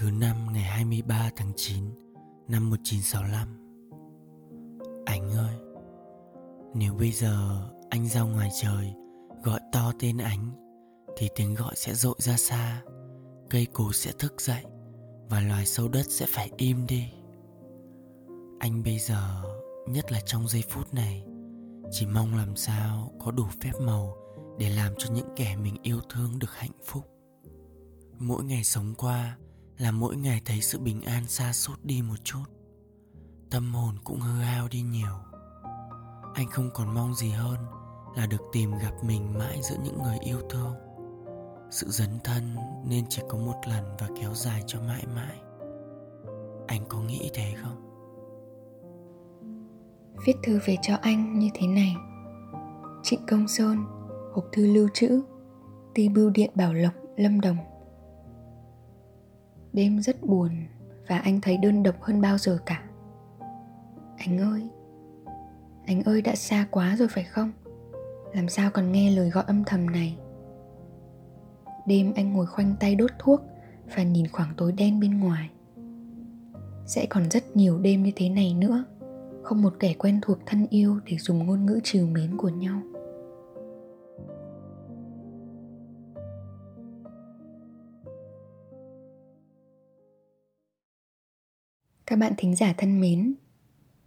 Thứ năm ngày 23 tháng 9 năm 1965 Anh ơi, Nếu bây giờ anh ra ngoài trời Gọi to tên ánh Thì tiếng gọi sẽ rội ra xa, Cây cối sẽ thức dậy Và loài sâu đất sẽ phải im đi. Anh bây giờ, Nhất là trong giây phút này, Chỉ mong làm sao có đủ phép màu Để làm cho những kẻ mình yêu thương được hạnh phúc. Mỗi ngày sống qua là mỗi ngày thấy sự bình an xa sút đi một chút. Tâm hồn cũng hư hao đi nhiều. Anh không còn mong gì hơn là được tìm gặp mình mãi giữa những người yêu thương. Sự dấn thân nên chỉ có một lần và kéo dài cho mãi mãi. Anh có nghĩ thế không? Viết thư về cho anh như thế này. Trịnh công sơn, hộp thư lưu trữ, ti bưu điện bảo lộc, lâm đồng. Đêm rất buồn và anh thấy đơn độc hơn bao giờ cả. Anh ơi, anh ơi đã xa quá rồi phải không? Làm sao còn nghe lời gọi âm thầm này? Đêm anh ngồi khoanh tay đốt thuốc và nhìn khoảng tối đen bên ngoài. Sẽ còn rất nhiều đêm như thế này nữa, không một kẻ quen thuộc thân yêu để dùng ngôn ngữ trìu mến của nhau. Các bạn thính giả thân mến,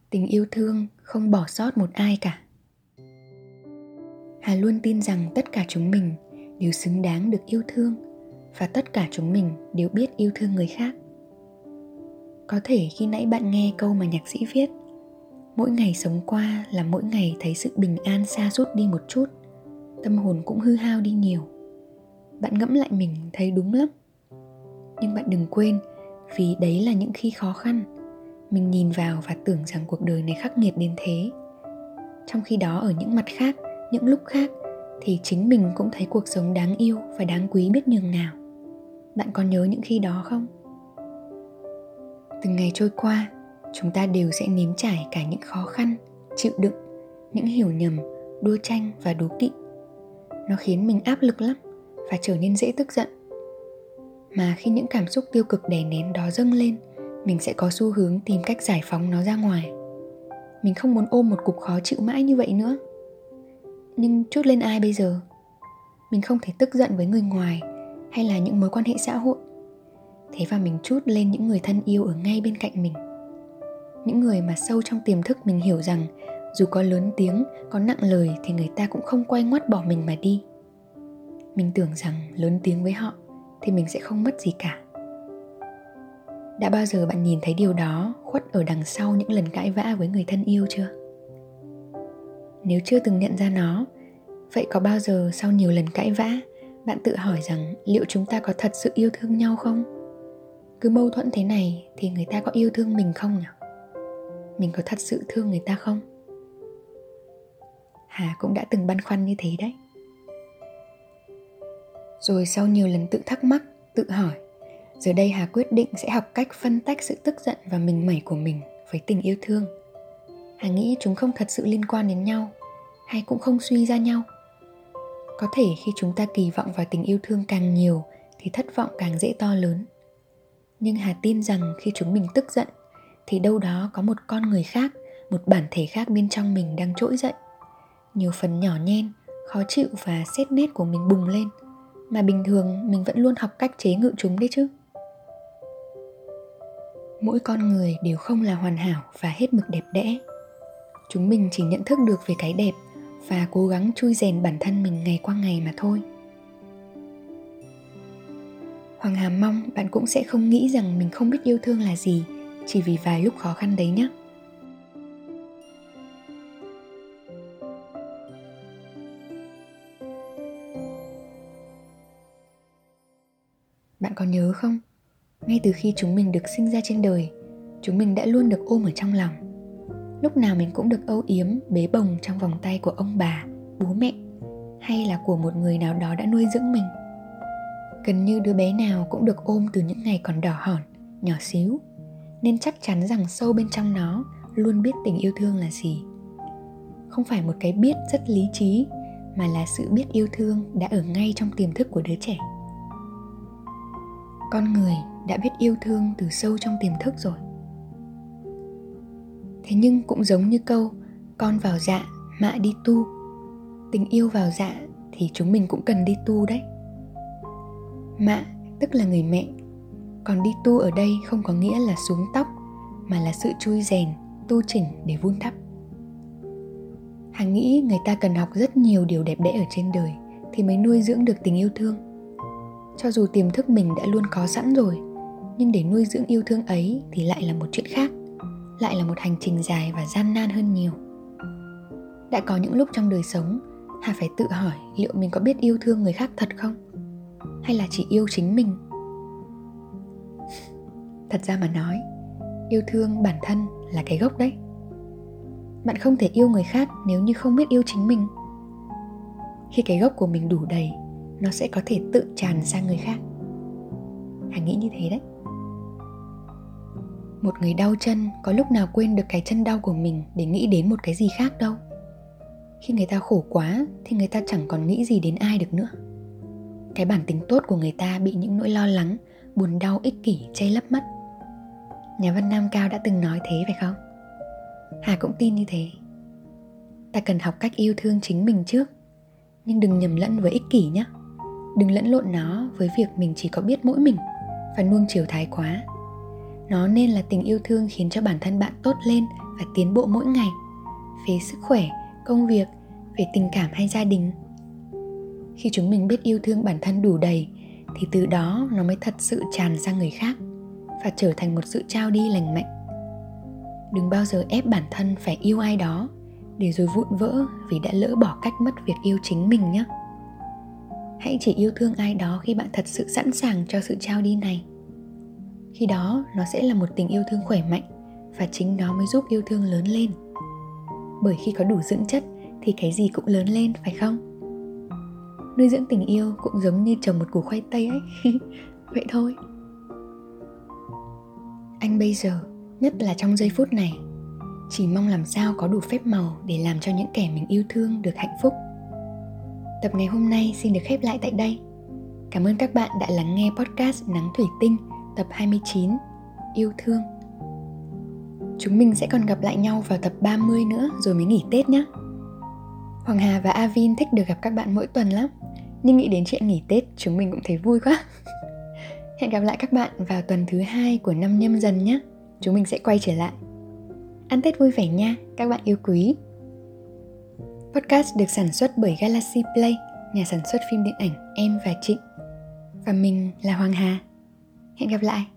tình yêu thương không bỏ sót một ai cả. Hà luôn tin rằng tất cả chúng mình đều xứng đáng được yêu thương và tất cả chúng mình đều biết yêu thương người khác. Có thể khi nãy bạn nghe câu mà nhạc sĩ viết, mỗi ngày sống qua là mỗi ngày thấy sự bình an xa suốt đi một chút, tâm hồn cũng hư hao đi nhiều. Bạn ngẫm lại mình thấy đúng lắm. Nhưng bạn đừng quên vì đấy là những khi khó khăn mình nhìn vào và tưởng rằng cuộc đời này khắc nghiệt đến thế. Trong khi đó, ở những mặt khác, những lúc khác, thì chính mình cũng thấy cuộc sống đáng yêu và đáng quý biết nhường nào. Bạn còn nhớ những khi đó không? Từng ngày trôi qua, chúng ta đều sẽ nếm trải cả những khó khăn, chịu đựng, những hiểu nhầm, đua tranh và đố kỵ. Nó khiến mình áp lực lắm và trở nên dễ tức giận. Mà khi những cảm xúc tiêu cực đè nén đó dâng lên mình sẽ có xu hướng tìm cách giải phóng nó ra ngoài. Mình không muốn ôm một cục khó chịu mãi như vậy nữa. Nhưng chút lên ai bây giờ? Mình không thể tức giận với người ngoài hay là những mối quan hệ xã hội. Thế và mình chút lên những người thân yêu ở ngay bên cạnh mình. Những người mà sâu trong tiềm thức mình hiểu rằng dù có lớn tiếng, có nặng lời thì người ta cũng không quay ngoắt bỏ mình mà đi. Mình tưởng rằng lớn tiếng với họ thì mình sẽ không mất gì cả đã bao giờ bạn nhìn thấy điều đó khuất ở đằng sau những lần cãi vã với người thân yêu chưa? Nếu chưa từng nhận ra nó, vậy có bao giờ sau nhiều lần cãi vã, bạn tự hỏi rằng liệu chúng ta có thật sự yêu thương nhau không? Cứ mâu thuẫn thế này thì người ta có yêu thương mình không nhỉ? Mình có thật sự thương người ta không? Hà cũng đã từng băn khoăn như thế đấy. Rồi sau nhiều lần tự thắc mắc, tự hỏi Giờ đây Hà quyết định sẽ học cách phân tách sự tức giận và mình mẩy của mình với tình yêu thương. Hà nghĩ chúng không thật sự liên quan đến nhau, hay cũng không suy ra nhau. Có thể khi chúng ta kỳ vọng vào tình yêu thương càng nhiều thì thất vọng càng dễ to lớn. Nhưng Hà tin rằng khi chúng mình tức giận thì đâu đó có một con người khác, một bản thể khác bên trong mình đang trỗi dậy. Nhiều phần nhỏ nhen, khó chịu và xét nét của mình bùng lên mà bình thường mình vẫn luôn học cách chế ngự chúng đấy chứ mỗi con người đều không là hoàn hảo và hết mực đẹp đẽ. Chúng mình chỉ nhận thức được về cái đẹp và cố gắng chui rèn bản thân mình ngày qua ngày mà thôi. Hoàng hà mong bạn cũng sẽ không nghĩ rằng mình không biết yêu thương là gì, chỉ vì vài lúc khó khăn đấy nhé bạn còn nhớ không? Ngay từ khi chúng mình được sinh ra trên đời, chúng mình đã luôn được ôm ở trong lòng. Lúc nào mình cũng được âu yếm, bế bồng trong vòng tay của ông bà, bố mẹ, hay là của một người nào đó đã nuôi dưỡng mình. Gần như đứa bé nào cũng được ôm từ những ngày còn đỏ hòn, nhỏ xíu, nên chắc chắn rằng sâu bên trong nó luôn biết tình yêu thương là gì. Không phải một cái biết rất lý trí, mà là sự biết yêu thương đã ở ngay trong tiềm thức của đứa trẻ. Con người đã biết yêu thương từ sâu trong tiềm thức rồi. Thế nhưng cũng giống như câu con vào dạ mạ đi tu. Tình yêu vào dạ thì chúng mình cũng cần đi tu đấy. Mạ tức là người mẹ. Còn đi tu ở đây không có nghĩa là xuống tóc mà là sự chui rèn tu chỉnh để vun đắp. Hằng nghĩ người ta cần học rất nhiều điều đẹp đẽ ở trên đời thì mới nuôi dưỡng được tình yêu thương. Cho dù tiềm thức mình đã luôn có sẵn rồi, nhưng để nuôi dưỡng yêu thương ấy thì lại là một chuyện khác, lại là một hành trình dài và gian nan hơn nhiều. Đã có những lúc trong đời sống, Hà phải tự hỏi liệu mình có biết yêu thương người khác thật không? Hay là chỉ yêu chính mình? Thật ra mà nói, yêu thương bản thân là cái gốc đấy bạn không thể yêu người khác nếu như không biết yêu chính mình khi cái gốc của mình đủ đầy nó sẽ có thể tự tràn sang người khác hà nghĩ như thế đấy một người đau chân có lúc nào quên được cái chân đau của mình để nghĩ đến một cái gì khác đâu? Khi người ta khổ quá thì người ta chẳng còn nghĩ gì đến ai được nữa. Cái bản tính tốt của người ta bị những nỗi lo lắng, buồn đau ích kỷ che lấp mất. Nhà văn nam cao đã từng nói thế phải không? Hà cũng tin như thế. Ta cần học cách yêu thương chính mình trước, nhưng đừng nhầm lẫn với ích kỷ nhé đừng lẫn lộn nó với việc mình chỉ có biết mỗi mình và nuông chiều thái quá nó nên là tình yêu thương khiến cho bản thân bạn tốt lên và tiến bộ mỗi ngày. Về sức khỏe, công việc, về tình cảm hay gia đình. Khi chúng mình biết yêu thương bản thân đủ đầy, thì từ đó nó mới thật sự tràn sang người khác và trở thành một sự trao đi lành mạnh. Đừng bao giờ ép bản thân phải yêu ai đó để rồi vụn vỡ vì đã lỡ bỏ cách mất việc yêu chính mình nhé. Hãy chỉ yêu thương ai đó khi bạn thật sự sẵn sàng cho sự trao đi này khi đó, nó sẽ là một tình yêu thương khỏe mạnh và chính nó mới giúp yêu thương lớn lên. Bởi khi có đủ dưỡng chất thì cái gì cũng lớn lên, phải không? Nuôi dưỡng tình yêu cũng giống như trồng một củ khoai tây ấy. Vậy thôi. Anh bây giờ, nhất là trong giây phút này, chỉ mong làm sao có đủ phép màu để làm cho những kẻ mình yêu thương được hạnh phúc. Tập ngày hôm nay xin được khép lại tại đây. Cảm ơn các bạn đã lắng nghe podcast nắng thủy tinh tập 29 yêu thương. Chúng mình sẽ còn gặp lại nhau vào tập 30 nữa rồi mới nghỉ Tết nhé. Hoàng Hà và Avin thích được gặp các bạn mỗi tuần lắm. Nhưng nghĩ đến chuyện nghỉ Tết, chúng mình cũng thấy vui quá. Hẹn gặp lại các bạn vào tuần thứ hai của năm nhâm dần nhé. Chúng mình sẽ quay trở lại. Ăn tết vui vẻ nha, các bạn yêu quý. Podcast được sản xuất bởi galaxy play, nhà sản xuất phim điện ảnh em và trịnh. Và mình là hoàng hà hẹn gặp lại.